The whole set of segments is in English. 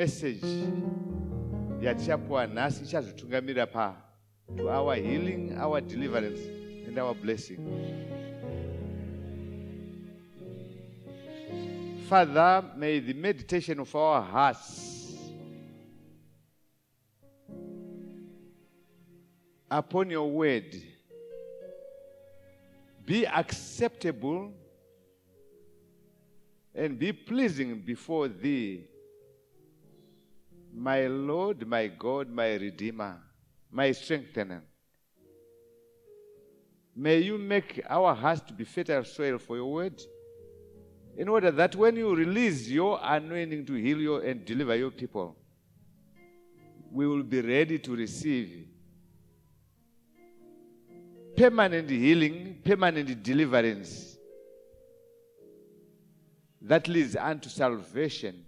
meseji yatichapuwa nhasi ichazotungamirira pa to our healing our deliverance and our blessing. Father may the meditation of our hearts upon your word be acceptable and be pleasing before thee, my Lord, my God, my Redeemer, my strengthener. May you make our hearts to be fertile soil for your word, in order that when you release your anointing to heal you and deliver your people, we will be ready to receive permanent healing, permanent deliverance that leads unto salvation.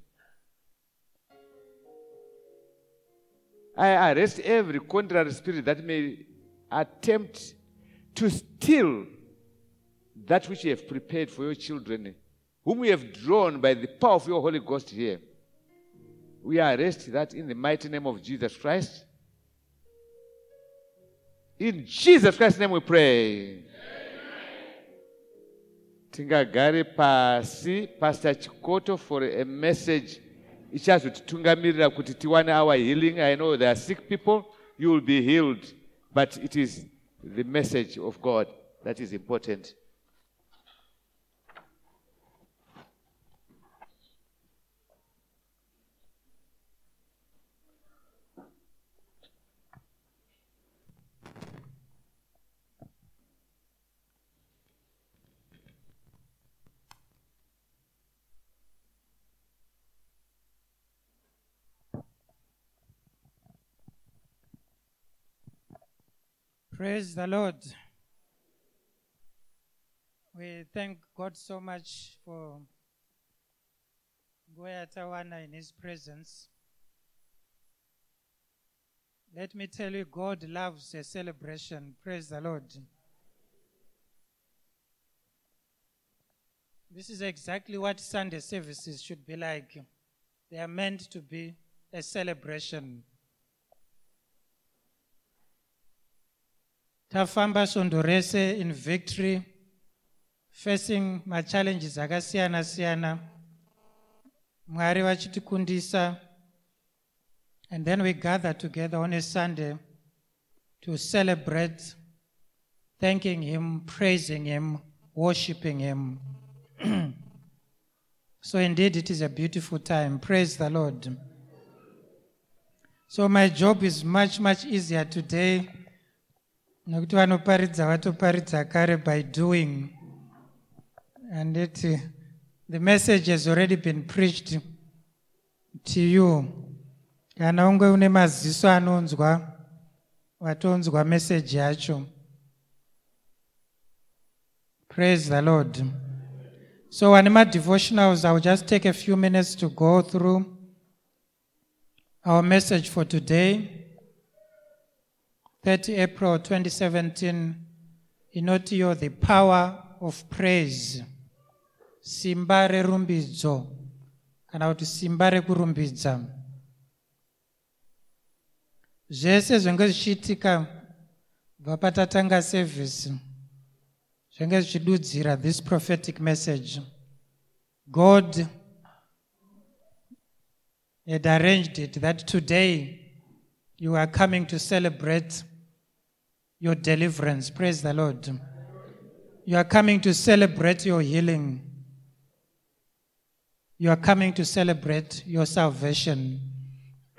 I arrest every contrary spirit that may attempt to steal that which you have prepared for your children, whom you have drawn by the power of your Holy Ghost here. We arrest that in the mighty name of Jesus Christ. In Jesus Christ's name we pray. tingagare pasi pastor chikoto for a message ichazotitungamirira kuti tiwane our healing i know there are sick people you will be healed. But it is the message of god that is important Praise the Lord. We thank God so much for Goya Tawana in His presence. Let me tell you, God loves a celebration. Praise the Lord. This is exactly what Sunday services should be like. They are meant to be a celebration. Tafamba svondo rese in victory facing my machallenges akasiyana siyana. Mwari vachitikundisa and then we gather together on a sunday to celebrate thanking him praising him worshiping him. So indeed it is a beautiful time. Praise the lord. So my job is much much easier today nokuti vanoparidza vatoparidza kare by doing. And it uh, the message has already been preached to you. Kana unge une maziso anonzwa watonzwa meseji yacho. Praise the lord. So vane madevotionals iwill just take a few minutes to go through our message for today 30 April 2017 Inotio, the power of praise. Simba rerumbidzo kana kuti simba rekurumbidza zvese zvenge zvichiitika bva patatanga sevhisi zvenge zvichidudzira this prophetic message. God had arranged it that today you are coming to celebrate your deliverance. Praise the Lord. You are coming to celebrate your healing. You are coming to celebrate your salvation.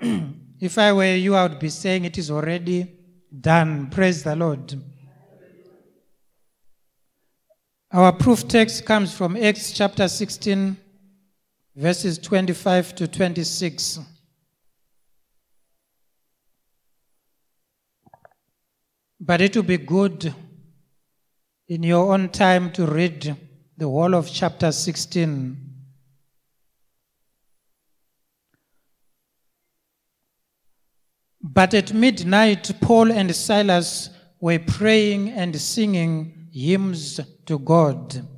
if I were you, I would be saying it is already done. Praise the Lord. Our proof text comes from Acts chapter 16, verses 25 to 26. But it will be good in your own time to read the whole of chapter 16. But at midnight, Paul and Silas were praying and singing hymns to God.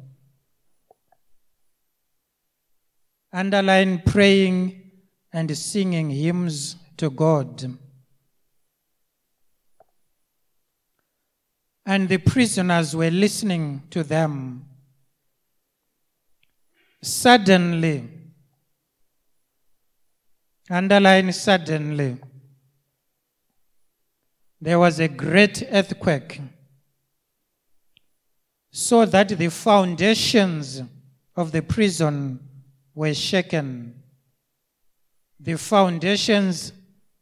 Underline praying and singing hymns to God. And the prisoners were listening to them. Suddenly, underline suddenly, there was a great earthquake, so that the foundations of the prison were shaken. The foundations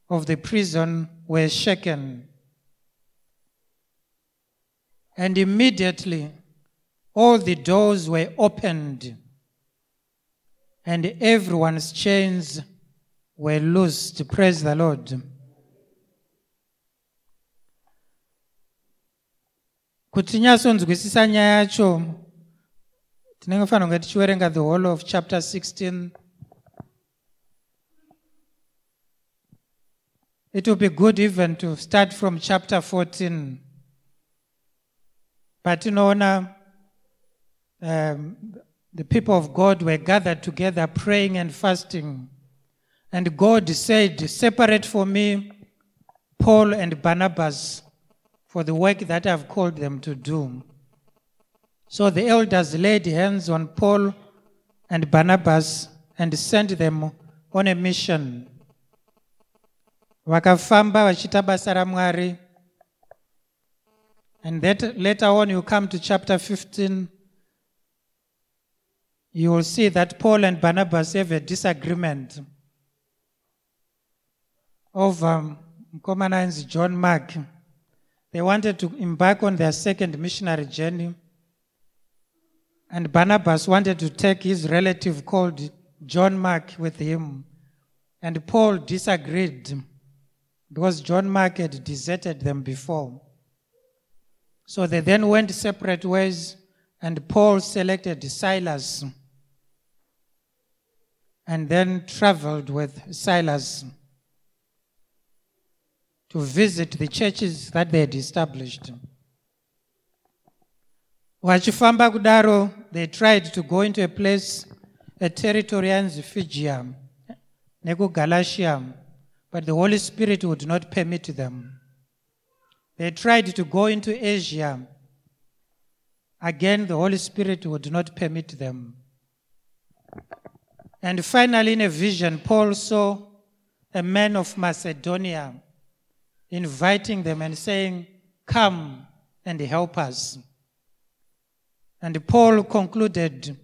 of the prison were shaken. And immediately all the doors were opened, and everyone's chains were loosed. To praise the Lord. kuti tinyatsonzwisisa nyaya yacho tinenge kunge tichiverenga the whole of chapter 16 it will be good even to start from chapter 14 patinoona um, the people of god were gathered together praying and fasting. And god said separate for me paul and barnabas for the work that i've called them to do. So the elders laid hands on paul and barnabas and sent them on a mission. Vakafamba vachiita and that later on, you come to chapter 15, you will see that Paul and Barnabas have a disagreement over um, John Mark. They wanted to embark on their second missionary journey, and Barnabas wanted to take his relative called John Mark with him. And Paul disagreed because John Mark had deserted them before. So they then went separate ways, and Paul selected Silas and then traveled with Silas to visit the churches that they had established. vachifamba kudaro they tried to go into a place a territory yanzi phrygia nekugalatia but the holy spirit would not permit them they tried to go into Asia. Again, the Holy Spirit would not permit them. And finally, in a vision, Paul saw a man of Macedonia inviting them and saying, Come and help us. And Paul concluded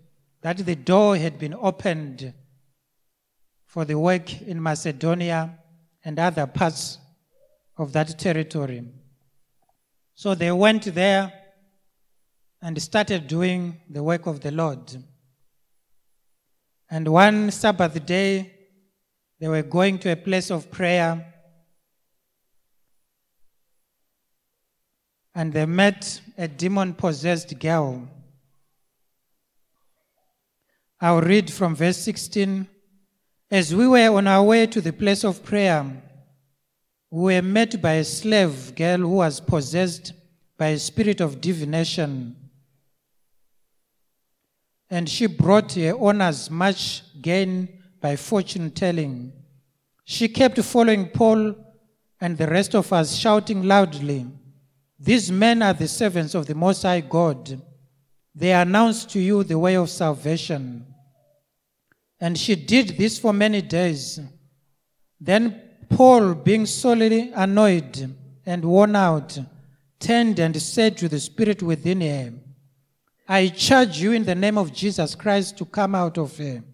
that the door had been opened for the work in Macedonia and other parts of that territory. So they went there and started doing the work of the Lord. And one Sabbath day, they were going to a place of prayer. And they met a demon possessed girl. I'll read from verse 16. As we were on our way to the place of prayer, we were met by a slave girl who was possessed by a spirit of divination. And she brought her owners much gain by fortune telling. She kept following Paul and the rest of us, shouting loudly, These men are the servants of the Most High God. They announce to you the way of salvation. And she did this for many days. Then Paul, being sorely annoyed and worn out, turned and said to the spirit within him, I charge you in the name of Jesus Christ to come out of her.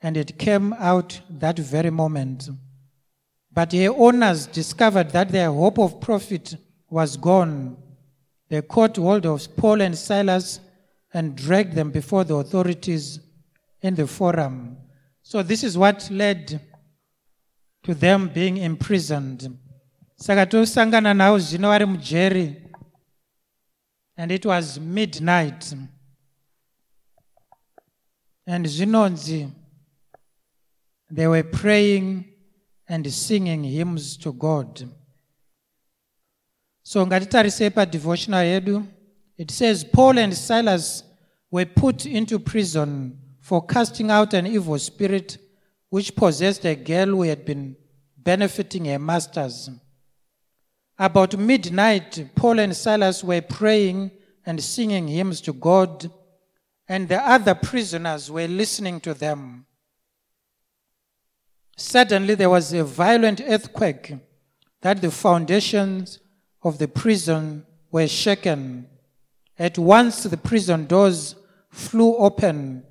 And it came out that very moment. But her owners discovered that their hope of profit was gone. They caught hold of Paul and Silas and dragged them before the authorities in the forum. So, this is what led to them being imprisoned. Saka tosangana navo zvino vari mujeri. And it was midnight. And zvinonzi they were praying and singing hymns to god. So ngatitarisei padevotional yedu it says paul and silas were put into prison for casting out an evil spirit which possessed a girl who had been benefiting her masters. About midnight, Paul and Silas were praying and singing hymns to God, and the other prisoners were listening to them. Suddenly, there was a violent earthquake that the foundations of the prison were shaken. At once, the prison doors flew open,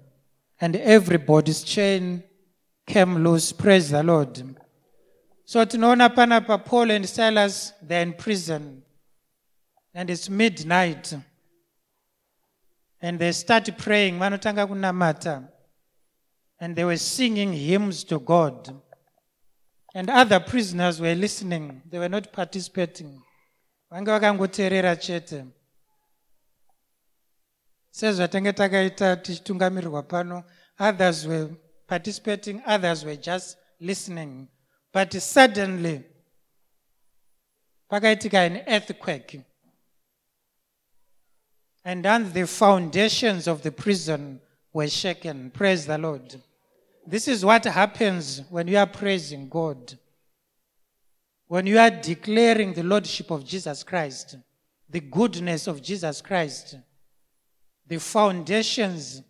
and everybody's chain came loose. Praise the Lord. So tinoona panapa Paul and Silas, they're in prison. And it's midnight. And they start praying. Vanotanga kunamata. And they were singing hymns to God. And other prisoners were listening. They were not participating. vanga vakangoteerera chete sezvatenge takaita tichitungamirirwa pano others were participating others were just listening. But suddenly pakaitika an earthquake. And then the foundations of the prison were shaken. Praise the lord. This is what happens when you are praising god. When you are declaring the lordship of jesus christ the goodness of jesus christ the foundations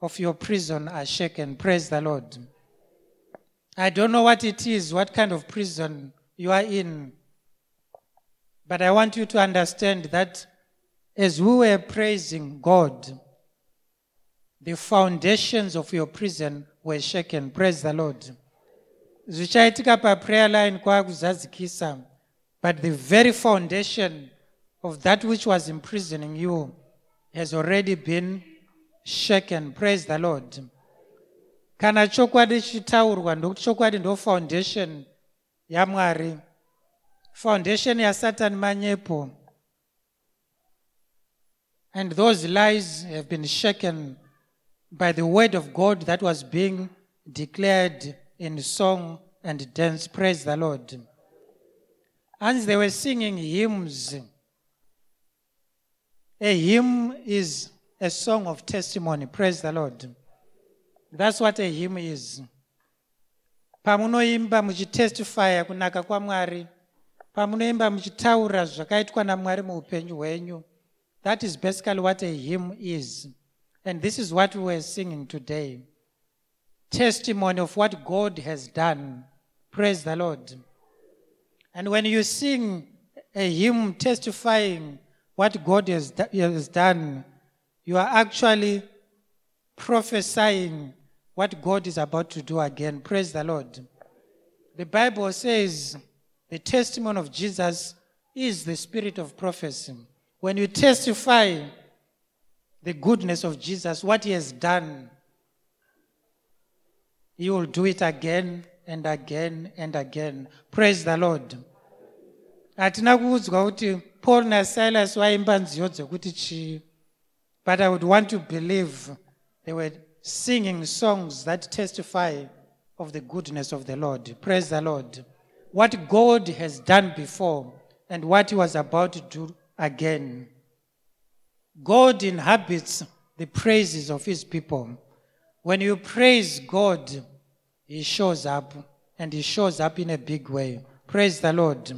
of your prison are shaken praise the lord I don't know what it is, what kind of prison you are in. But I want you to understand that as we were praising God, the foundations of your prison were shaken. Praise the Lord. zvichaitika paprayer line kwaakuzadzikisa but the very foundation of that which was imprisoning you has already been shaken praise the lord. Kana chokwadi chitaurwa ndokuti chokwadi ndo foundation yamwari foundation yasatani manyepo. And those lies have been shaken by the word of god that was being declared in song and dance. Praise the lord. As they were singing hymns a hymn is a song of testimony. Praise the lord. That's what a hymn is. pamunoimba muchitestifya kunaka kwamwari pamunoimba muchitaura zvakaitwa namwari muupenyu hwenyu. That is basically what a hymn is. And this is what we were singing today. Testimony of what god has done. Praise the lord. And when you sing a hymn testifying what god has, has done you are actually prophesying what God is about to do again. Praise the Lord. The Bible says the testimony of Jesus is the spirit of prophecy. When you testify the goodness of Jesus, what he has done, he will do it again and again and again. Praise the Lord. hatina kuudzwa kuti paul nasilas vaimba nziyo dzekuti chii but i would want to believe they were singing songs that testify of the goodness of the Lord. Praise the Lord. What God has done before and what He was about to do again. God inhabits the praises of His people. When you praise God, He shows up and He shows up in a big way. Praise the Lord.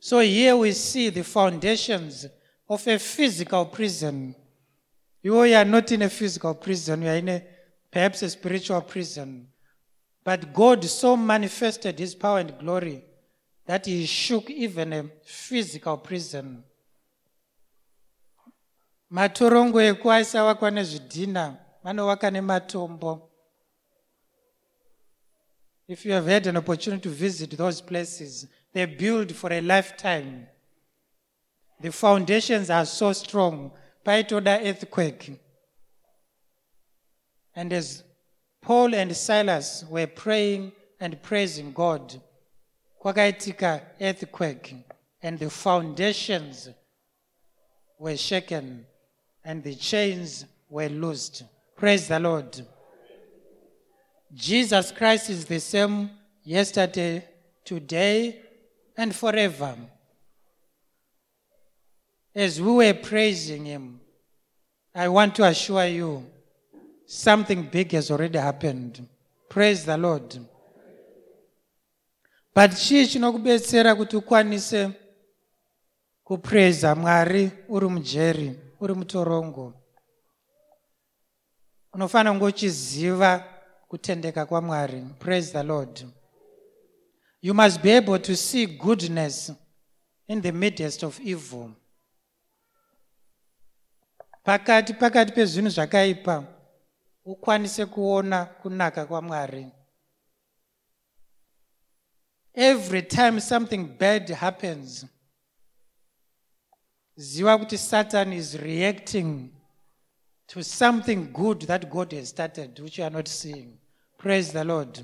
So here we see the foundations of a physical prison you are not in a physical prison, you are in a perhaps a spiritual prison. But God so manifested his power and glory that he shook even a physical prison. matorongo eku aisavakwa nezvidhina vanovaka nematombo if you have had an opportunity to visit those places they build for a lifetime the foundations are so strong paitoda earthquake. And as paul and silas were praying and praising god kwakaitika earthquake and the foundations were shaken and the chains were loosed. Praise the lord. Jesus christ is the same yesterday today and forever as we were praising him, I want to assure you something big has already happened. Praise the lord. But chii chinokubetsera kuti ukwanise kupraiza mwari uri mujeri uri mutorongo. Unofanira kunge uchiziva kutendeka kwamwari praise the lord. You must be able to see goodness in the midst of evil pakati pakati pezvinhu zvakaipa. Ukwanise kuona kunaka kwamwari. Every time something bad happens ziva kuti satan is reacting to something good that god has started which you are not seeing. Praise the lord.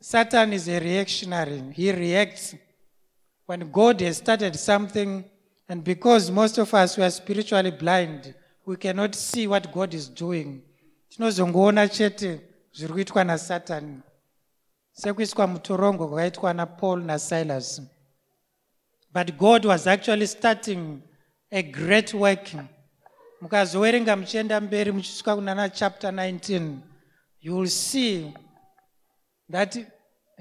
Satan is a reactionary. He reacts when god has started something and because most of us we are spiritually blind we cannot see what god is doing. Tinozongoona chete zviri kuitwa nasatani. Sekuiswa mutorongo kwakaitwa napaul nasilas but god was actually starting a great work. Mukazoverenga muchienda mberi muchisvika kunana chapter 19 you will see that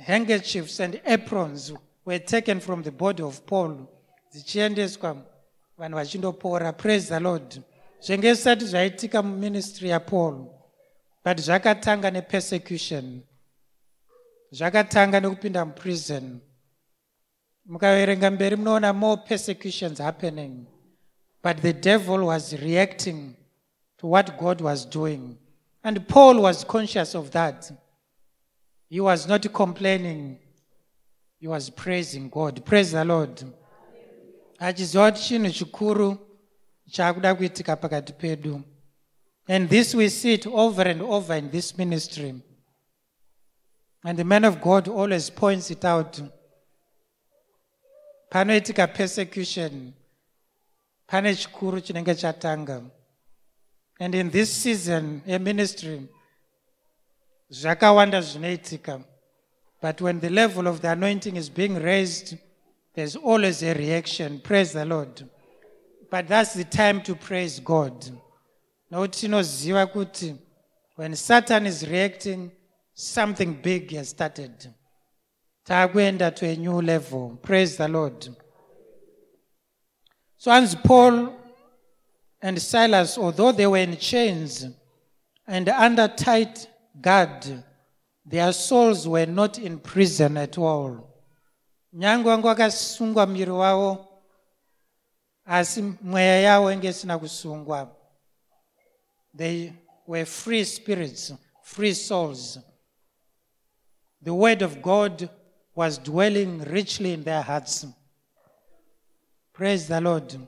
handkerchiefs and aprons were taken from the body of paul dzichiendeswa vanhu vachindopora praise the lord. Zvenge zvisati zvaitika muministry yapaul but zvakatanga nepersecution zvakatanga nekupinda muprison. Mukaverenga mberi munoona more persecutions happening but the devil was reacting to what god was doing. And paul was conscious of that. He was not complaining. He was praising god. Praise the lord achiziva kuti chinhu chikuru chaakuda kuitika pakati pedu. And this we see it over and over in this ministry. And the man of god always points it out. Panoitika persecution. Pane chikuru chinenge chatanga. And in this season yeministry zvakawanda zvinoitika. But when the level of the anointing is being raised there's always a reaction. Praise the lord. But that's the time to praise god. Kuti when satan is reacting something big has started. Taakuenda to a new level. Praise the lord. So hanzi paul and silas although they were in chains and under tight guard their souls were not in prison at all nyange wange wakasungwa miri wavo asi mweya yavo inge isina kusungwa. They were free spirits free souls. The word of god was dwelling richly in their hearts. Praise the lord.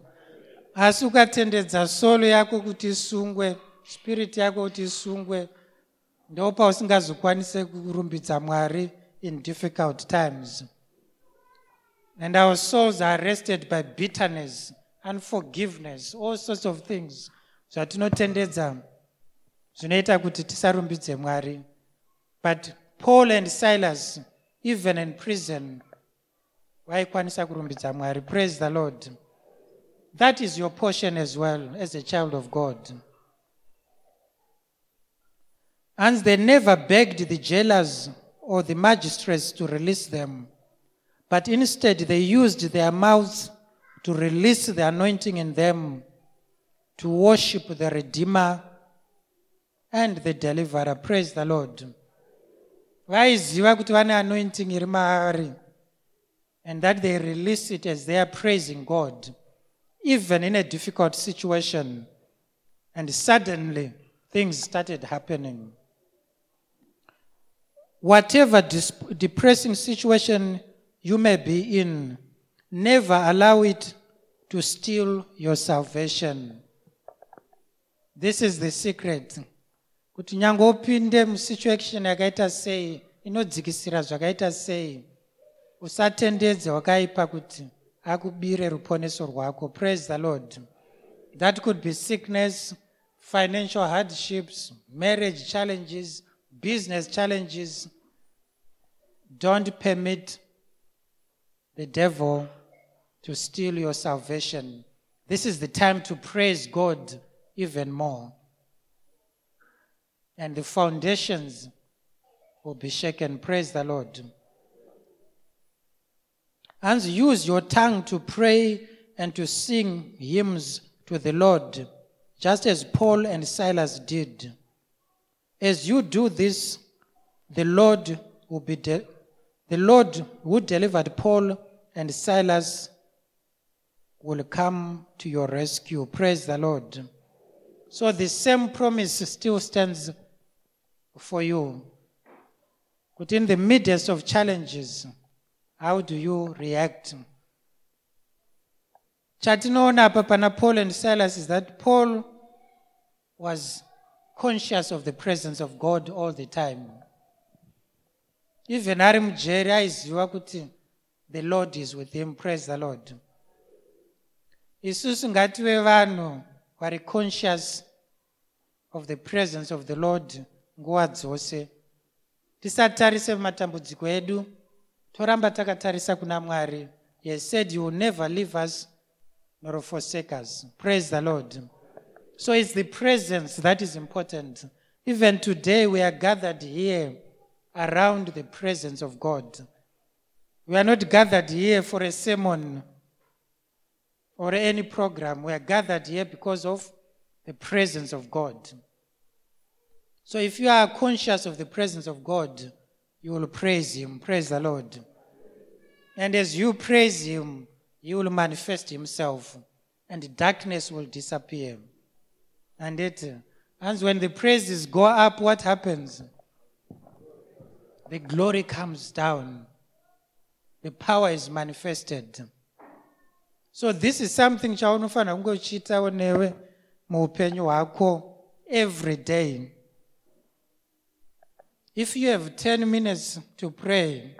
Asi ukatendedza solo yako kuti isungwe spiriti yako kuti isungwe ndopa usingazokwanise kurumbidza mwari in difficult times and our souls are arrested by bitterness unforgiveness all sorts of things mwari. But paul and silas even in prison mwari. Praise the lord. That is your portion as well as a child of god. And they never begged the jailers or the magistrates to release them but instead they used their mouths to release the anointing in them to worship the redeemer and the deliverer. Praise the lord. Vaiziva kuti vane anointing iri maari and that they release it as they are praising god even in a difficult situation. And suddenly things started happening. Whatever depressing situation you may be in. Never allow it to steal your salvation. This is the secret. Kuti nyange upinde musituation yakaita sei inodzikisira zvakaita sei usatendedze wakaipa kuti akubire ruponeso rwako. Praise the lord. That could be sickness financial hardships marriage challenges business challenges. Don't permit the devil to steal your salvation this is the time to praise god even more and the foundations will be shaken. Praise the Lord. And use your tongue to pray and to sing hymns to the Lord, just as Paul and Silas did. As you do this, the Lord will be de- the Lord who delivered Paul and Silas will come to your rescue. Praise the Lord. So the same promise still stands for you. But in the midst of challenges, how do you react? chatinoona apa pana paul and silas is that paul was conscious of the presence of god all the time even ari mujeri aiziva kuti the lord is with him. Praise the lord. Isusu ngative vanhu vari conscious of the presence of the lord nguva dzose. Tisatarise matambudziko edu. Toramba takatarisa kuna mwari. He said you will never leave us nor forsake us. Praise the lord. So it's the presence that is important. Even today we are gathered here around the presence of god we are not gathered here for a sermon or any program. We are gathered here because of the presence of god. So if you are conscious of the presence of god you will praise him. Praise the lord. And as you praise him he will manifest himself and darkness will disappear. And it and when the praises go up what happens? The glory comes down the power is manifested. So this is something chaunofanira kunge uchiitawo newe muupenyu hwako every day. If you have 10 minutes to pray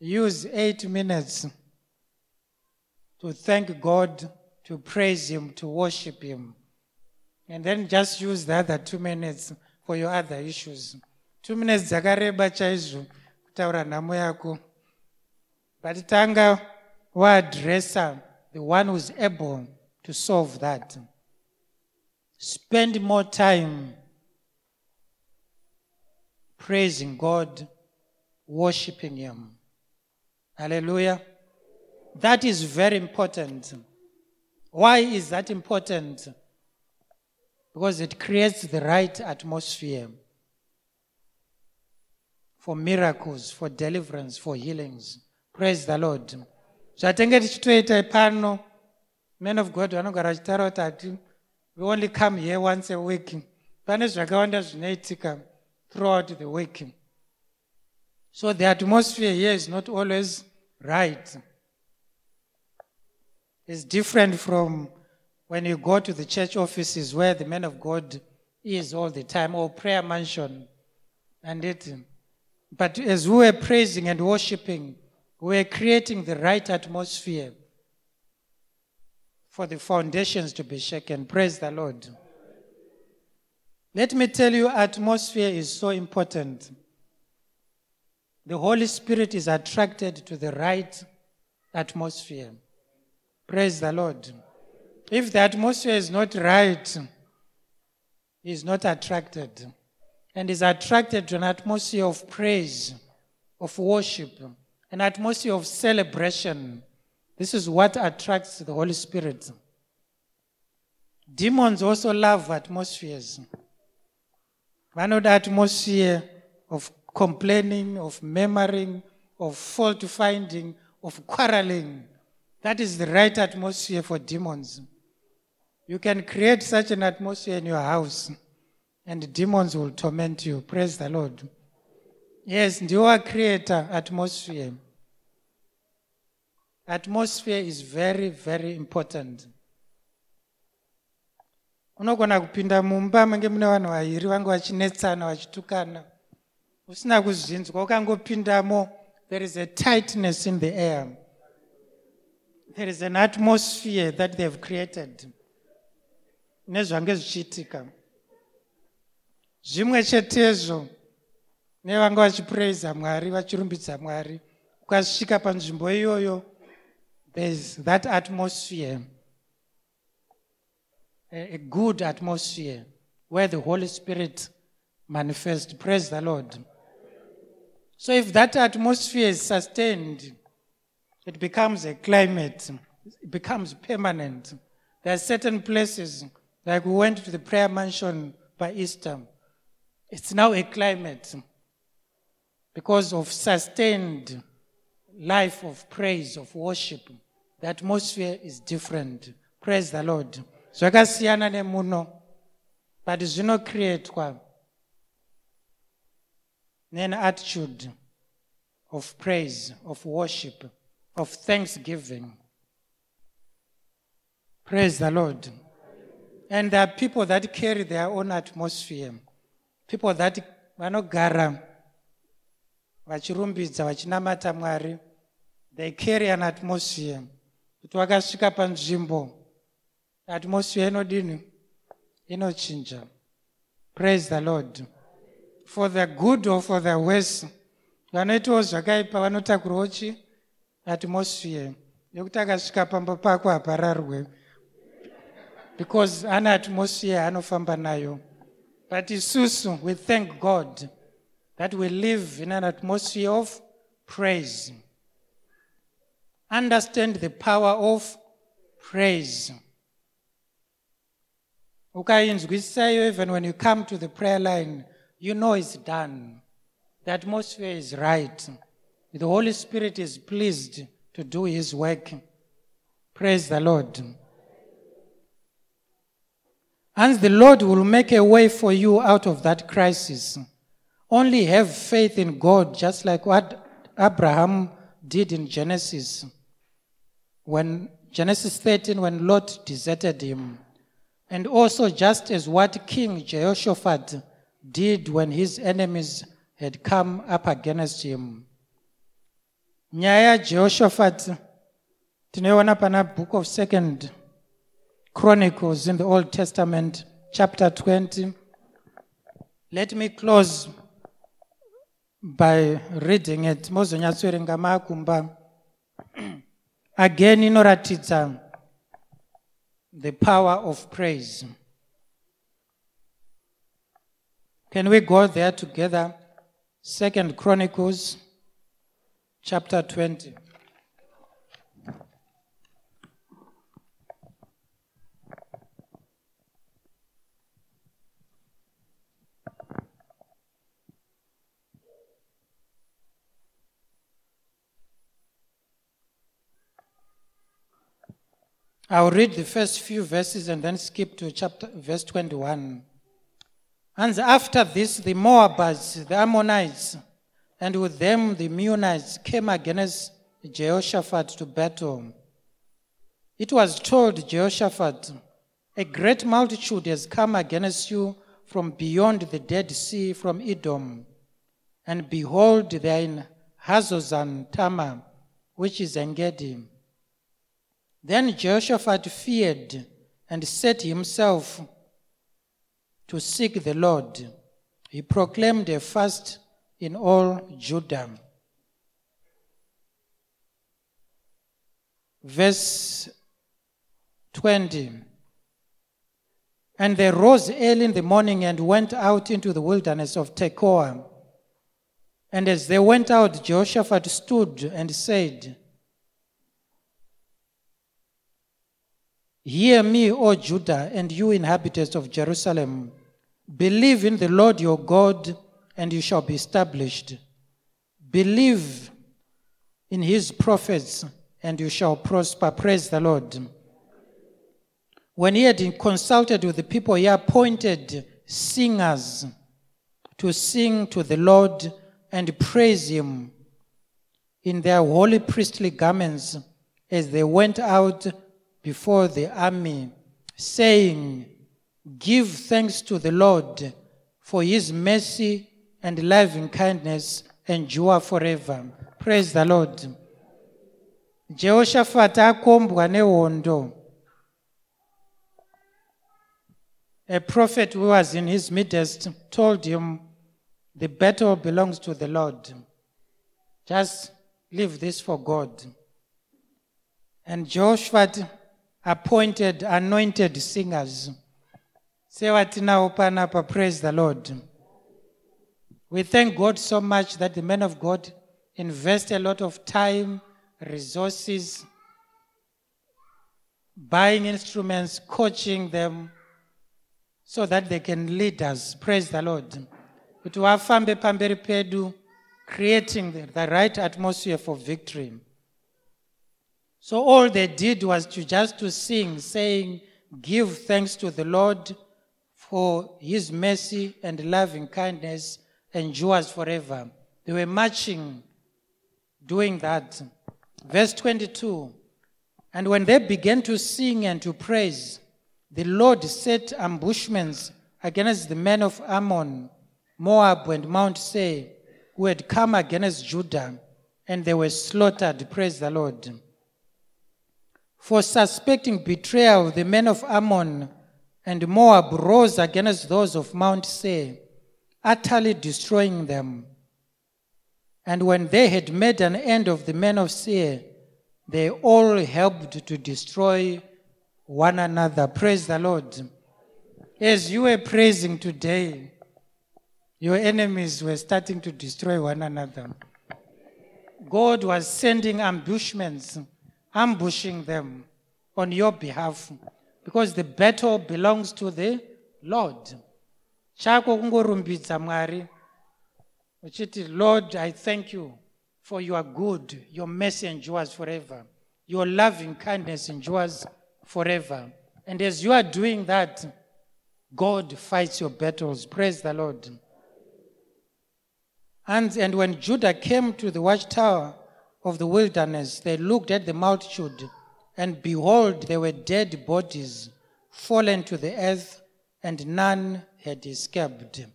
use 8 minutes to thank god to praise him to worship him. And then just use the other two minutes for your other issues. Two minutes dzakareba chaizvo kutaura nhamo yako. But tanga waadressa the one who's able to solve that. Spend more time praising god worshiping him. Hallelujah. That is very important. Why is that important? Because it creates the right atmosphere for miracles for deliverance for healings. Praise the lord. Zvatenge tichitoita pano men of god vanogara vachitaura kuti hati we only come here once a week. Pane zvakawanda zvinoitika throughout the week. So the atmosphere here is not always right. Is different from when you go to the church offices where the man of God is all the time, or prayer mansion. And it, but as we were praising and worshiping, we were creating the right atmosphere for the foundations to be shaken. Praise the Lord. Let me tell you, atmosphere is so important. The Holy Spirit is attracted to the right atmosphere. Praise the Lord. If the atmosphere is not right, he is not attracted. And is attracted to an atmosphere of praise, of worship, an atmosphere of celebration. This is what attracts the Holy Spirit. Demons also love atmospheres. One the atmosphere of complaining, of murmuring, of fault finding, of quarreling. That is the right atmosphere for demons. You can create such an atmosphere in your house, and demons will torment you. Praise the Lord. Yes, your creator atmosphere. Atmosphere is very, very important. unogona kupinda mumba mange mune vanhu vaviri vange vachinetsana vachitukana usina kuzvinzwa ukangopindamo there is a tightness in the air there is an atmosphere that they have created nezvange zvichiitika zvimwe chetezvo nevanga vachipraisa mwari vachirumbidza mwari ukasvika panzvimbo iyoyo thereis that atmosphere a good atmosphere where the Holy Spirit manifests. Praise the Lord. So if that atmosphere is sustained, it becomes a climate, it becomes permanent. There are certain places, like we went to the prayer mansion by Easter, it's now a climate because of sustained life of praise, of worship. The atmosphere is different. Praise the Lord. zvakasiyana nemuno but zvinocreatwa then attitude of praise, of worship, of thanksgiving. Praise the Lord. And there are people that carry their own atmosphere. People that vanogara vachirumbidza vachinamata mwari they carry an atmosphere. Kuti vakasvika panzvimbo atmosphere inodini inochinja praise the lord. For the good or for the worse vanoitawo zvakaipa vanotakurawo chi? Atmosphere. Yekuti akasvika pamba pako hapararwe. Because ane atmosphere anofamba nayo but isusu we thank god that we live in an atmosphere of praise understand the power of praise ukainzwisisayo even when you come to the prayer line you know it's done. The atmosphere is right. The Holy Spirit is pleased to do His work. Praise the Lord. And the Lord will make a way for you out of that crisis. Only have faith in God, just like what Abraham did in Genesis. When Genesis 13, when Lot deserted him. And also, just as what King Jehoshaphat did when his enemies had come up against him. nyaya jehoshaphat tinoiona pana book of second chronicles in the old testament chapter 20 let me close by reading it again inoratidza the power of praise Can we go there together? Second Chronicles chapter 20. I'll read the first few verses and then skip to chapter verse 21. And after this, the Moabites, the Ammonites, and with them the Meunites came against Jehoshaphat to battle. It was told Jehoshaphat, A great multitude has come against you from beyond the Dead Sea, from Edom. And behold, they are in Hazazon Tamar, which is Engedi. Then Jehoshaphat feared and set himself to seek the Lord. He proclaimed a fast in all Judah. Verse 20. And they rose early in the morning and went out into the wilderness of Tekoa. And as they went out, Jehoshaphat stood and said, Hear me, O Judah, and you inhabitants of Jerusalem. Believe in the Lord your God, and you shall be established. Believe in his prophets, and you shall prosper. Praise the Lord. When he had consulted with the people, he appointed singers to sing to the Lord and praise him in their holy priestly garments as they went out before the army, saying, Give thanks to the Lord, for his mercy and loving kindness endure forever. Praise the Lord. Jehoshaphat akombwa nehondo. A prophet who was in his midst told him, The battle belongs to the Lord. Just leave this for God. And Jehoshaphat appointed anointed singers. Sewatinawo panapa praise the lord. We thank god so much that the men of god invest a lot of time resources buying instruments coaching them so that they can lead us. Praise the lord. Kuti vafambe pamberi creating the right atmosphere for victory so all they did was to just to sing saying give thanks to the lord for his mercy and loving kindness endures forever. They were marching doing that. Verse 22 and when they began to sing and to praise the lord set ambushments against the men of ammon moab and mount seir who had come against judah and they were slaughtered praise the lord for suspecting betrayal, of the men of Ammon and Moab rose against those of Mount Seir, utterly destroying them. And when they had made an end of the men of Seir, they all helped to destroy one another. Praise the Lord. As you were praising today, your enemies were starting to destroy one another. God was sending ambushments ambushing them on your behalf because the battle belongs to the lord. Chako kungorumbidza mwari uchiti lord i thank you for your good your mercy endures forever your loving kindness endures forever. And as you are doing that god fights your battles. Praise the lord. And, and when judah came to the watchtower of the wilderness, they looked at the multitude, and behold, there were dead bodies fallen to the earth, and none had escaped.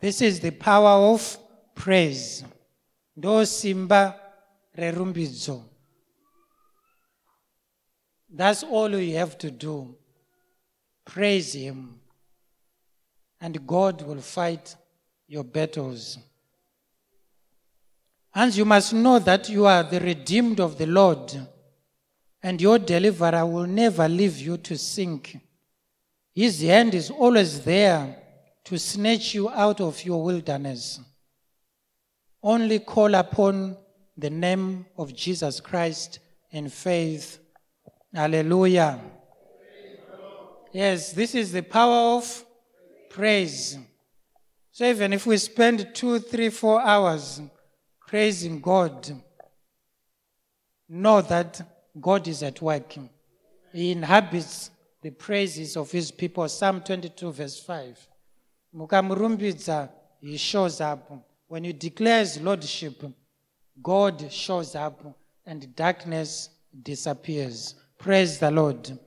This is the power of praise. Simba rerumbidzo. That's all you have to do. Praise Him. And God will fight your battles. And you must know that you are the redeemed of the Lord, and your deliverer will never leave you to sink. His hand is always there to snatch you out of your wilderness. Only call upon the name of Jesus Christ in faith. Hallelujah. Yes, this is the power of praise. So even if we spend two, three, four hours praising God, know that God is at work. He inhabits the praises of his people. Psalm 22, verse 5. Mukamurumbidza, he shows up. When you declare his lordship, God shows up and darkness disappears. Praise the Lord.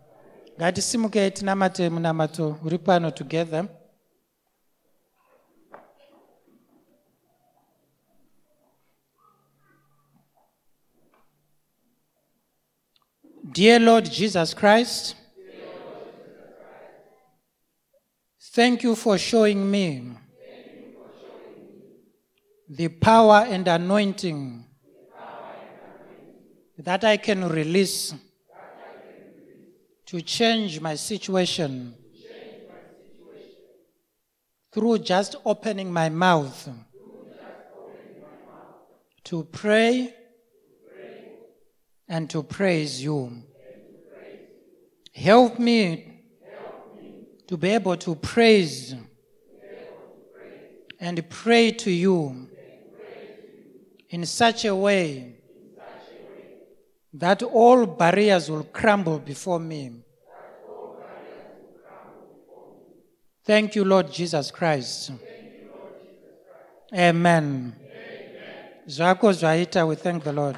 ngatisimukei tinamate munamato uri pano together Dear Lord Jesus Christ, thank you for showing me the power and anointing that I can release to change my situation through just opening my mouth to pray and to praise you. Help me to be able to praise and pray to you in such a way that all barriers will crumble before me. Thank you, Lord Jesus Christ. Amen. Zvako zvaita, we thank the Lord.